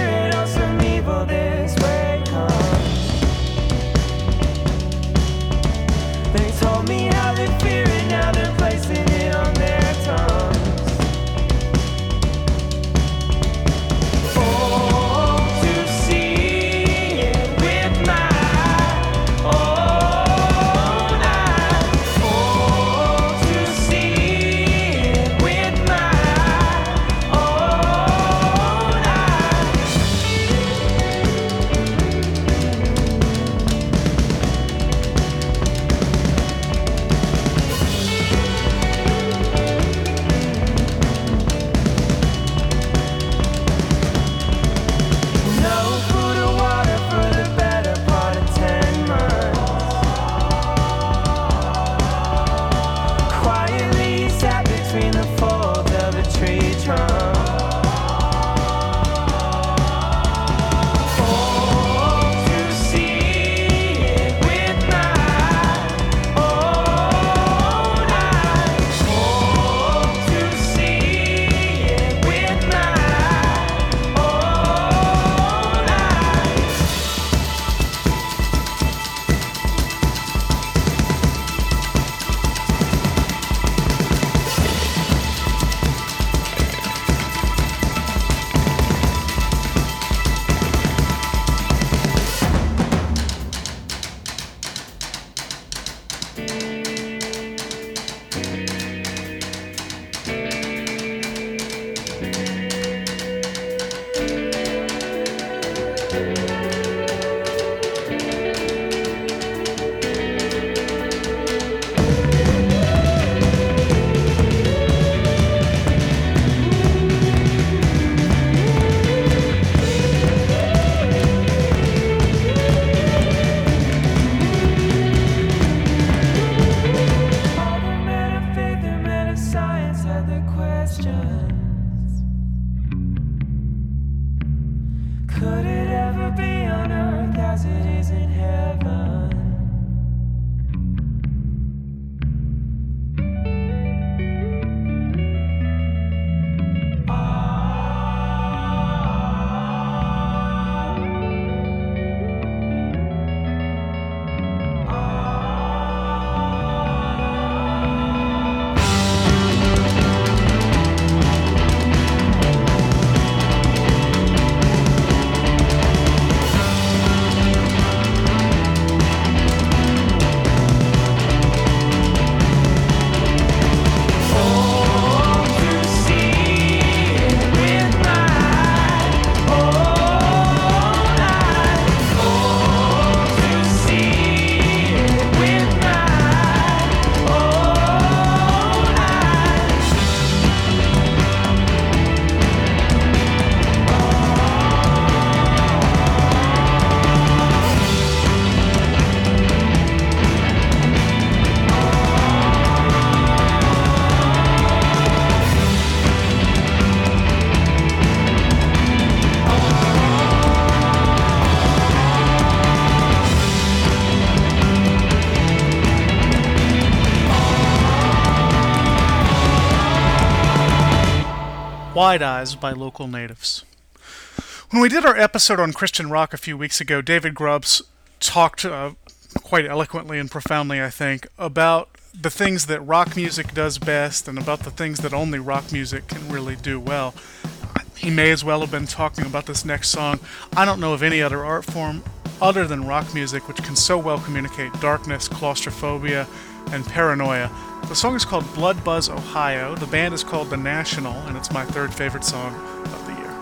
Speaker 1: Wide Eyes by Local Natives. When we did our episode on Christian rock a few weeks ago, David Grubbs talked uh, quite eloquently and profoundly, I think, about the things that rock music does best and about the things that only rock music can really do well. He may as well have been talking about this next song. I don't know of any other art form other than rock music which can so well communicate darkness, claustrophobia, and paranoia. The song is called Blood Buzz Ohio. The band is called The National, and it's my third favorite song of the year.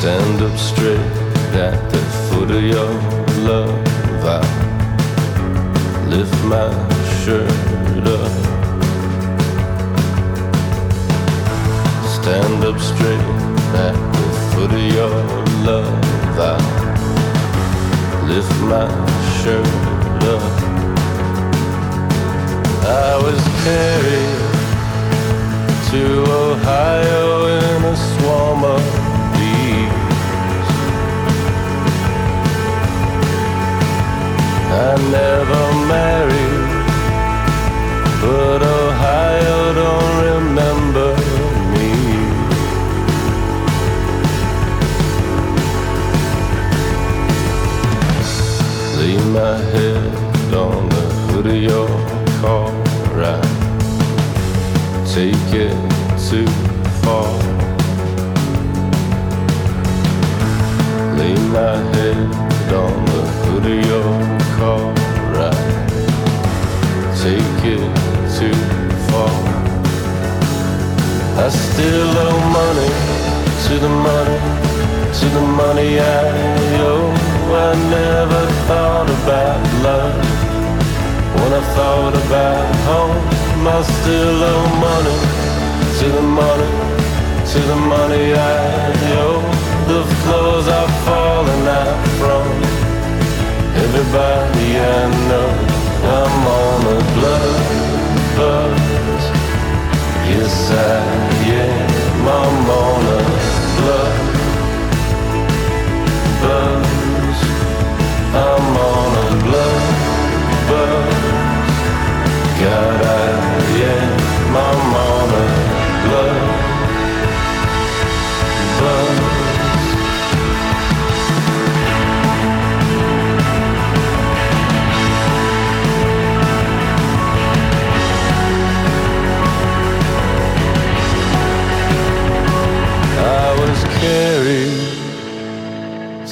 Speaker 16: Stand up straight at the foot of your love. I lift my shirt up. Stand up straight at the foot of your love. I lift my shirt up. I was carried to Ohio in a swarm of bees. I never married, but Ohio don't remember me. Lay my head on the hood of your car. I take it too far. Lay my head on the hood of your car. I take it too far. I still owe money to the money, to the money I owe. I I still owe money to the money, to the money I owe. The floors are falling out from everybody I know. I'm on a blood buzz. Yes, I am. I'm on a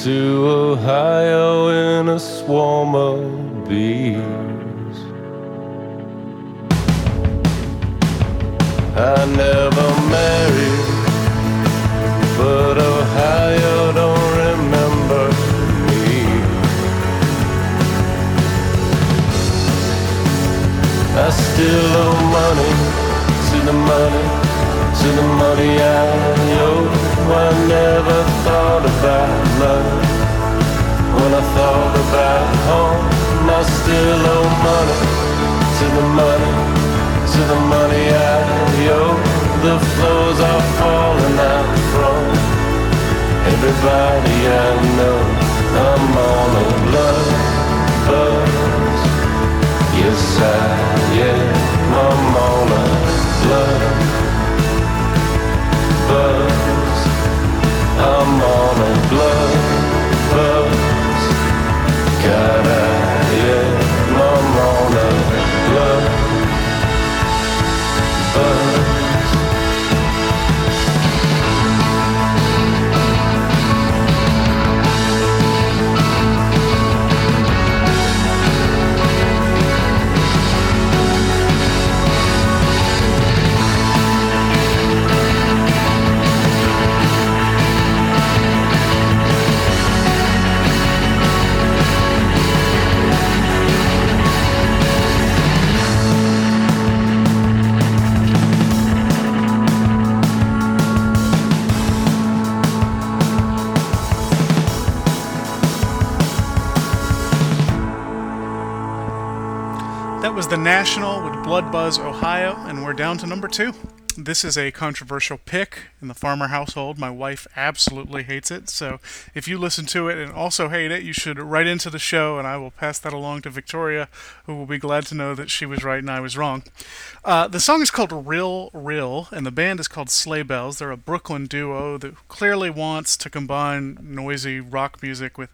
Speaker 16: to Ohio in a swarm of bees. I never married, but Ohio don't remember me. I still owe money to the money, to the money I owe. I never thought about love. When I thought about home, I still owe money to the money, to the money I owe. The floors are falling out from everybody I know. I'm on a blood buzz. Yes, I am. I'm on a blood buzz. I'm on a blood buzz. God,
Speaker 1: That was The National with Blood Buzz Ohio, and we're down to number two.
Speaker 17: This is a controversial pick in the farmer household. My wife absolutely hates it. So if you listen to it and also hate it, you should write into the show and I will pass that along to Victoria, who will be glad to know that she was right and I was wrong. Uh, the song is called Rill Rill, and the band is called Sleigh Bells. They're a Brooklyn duo that clearly wants to combine noisy rock music with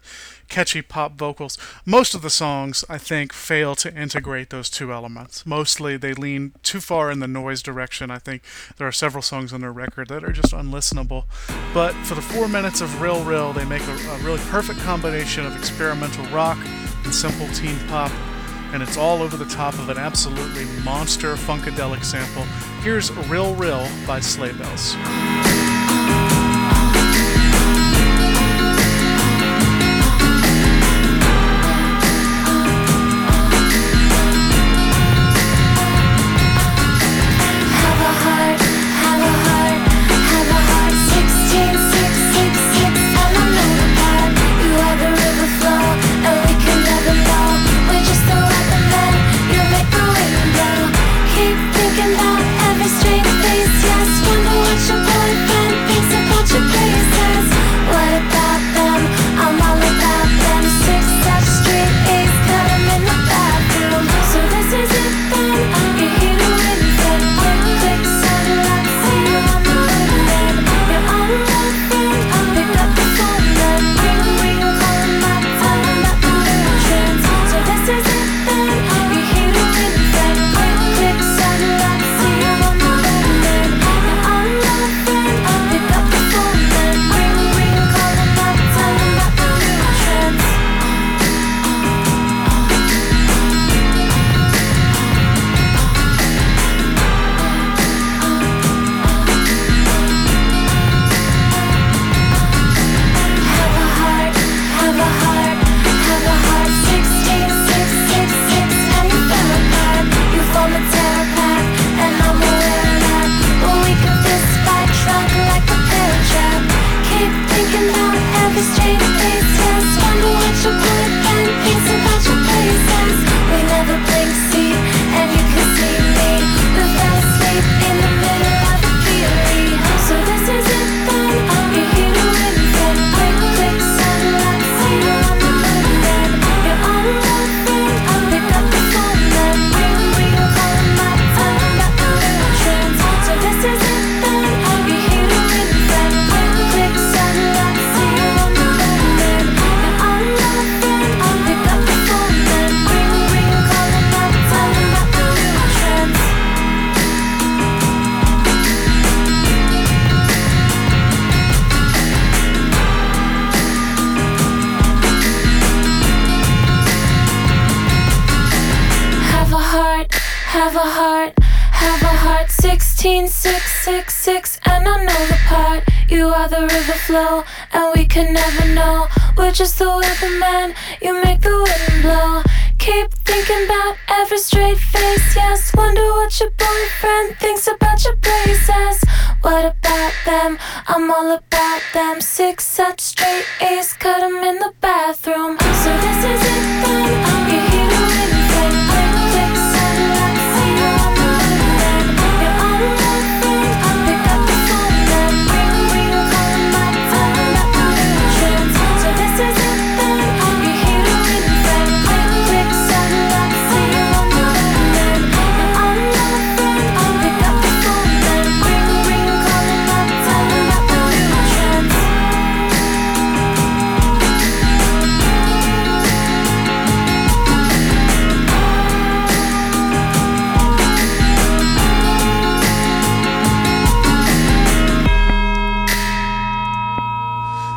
Speaker 17: catchy pop vocals. Most of the songs, I think, fail to integrate those two elements. Mostly they lean too far in the noise direction. I think there are several songs on their record that are just unlistenable. But for the four minutes of Rill Rill, they make a, a really perfect combination of experimental rock and simple teen pop. And it's all over the top of an absolutely monster funkadelic sample. Here's Rill Rill by Sleigh Bells.
Speaker 1: We're just the weatherman. You make the wind blow. Keep thinking about every straight face. Yes, wonder what your boyfriend thinks about your braces. What about them? I'm all about them. Six such straight A's, cut 'em in the bathroom. So this is it then.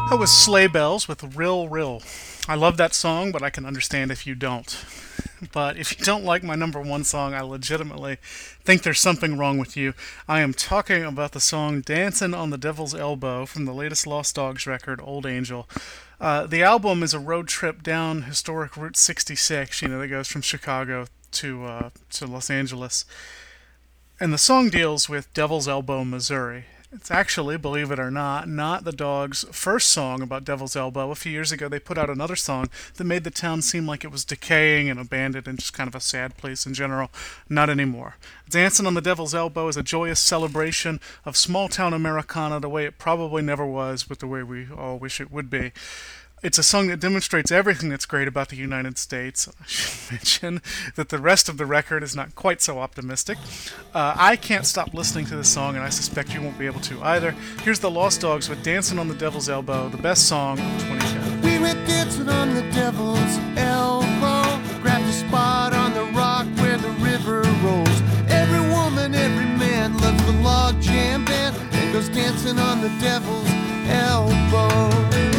Speaker 17: That was Sleigh Bells with Rill Rill. I love that song, but I can understand if you don't. But if you don't like my number one song, I legitimately think there's something wrong with you. I am talking about the song Dancing on the Devil's Elbow from the latest Lost Dogs record, Old Angel. Uh, the album is a road trip down historic Route 66, you know, that goes from Chicago to, uh, to Los Angeles. And the song deals with Devil's Elbow, Missouri.
Speaker 1: It's actually, believe it or not, not the Dogs' first song about Devil's Elbow. A few years ago, they put out another song that made the town seem like it was decaying and abandoned and just kind of a sad place in general. Not anymore. Dancing on the Devil's Elbow is a joyous celebration of small town Americana the way it probably never was, but the way we all wish it would be. It's a song that demonstrates everything that's great about the United States. I should mention that the rest of the record is not quite so optimistic. Uh, I can't stop listening to this song, and I suspect you won't be able to either. Here's the Lost Dogs with Dancing on the Devil's Elbow, the best song of 2010.
Speaker 12: We went dancing on the devil's elbow. Grabbed a spot on the rock where the river rolls. Every woman, every man loves the log jam band and goes dancing on the devil's elbow.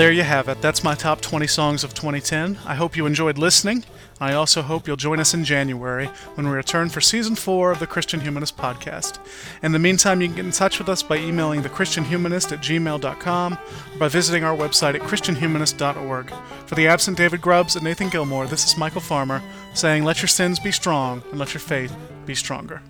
Speaker 1: There you have it. That's my top 20 songs of 2010. I hope you enjoyed listening. I also hope you'll join us in January when we return for season 4 of the Christian Humanist podcast. In the meantime, you can get in touch with us by emailing thechristianhumanist at gmail.com or by visiting our website at christianhumanist.org. For the absent David Grubbs and Nathan Gilmour, this is Michial Farmer saying, Let your sins be strong and let your faith be stronger.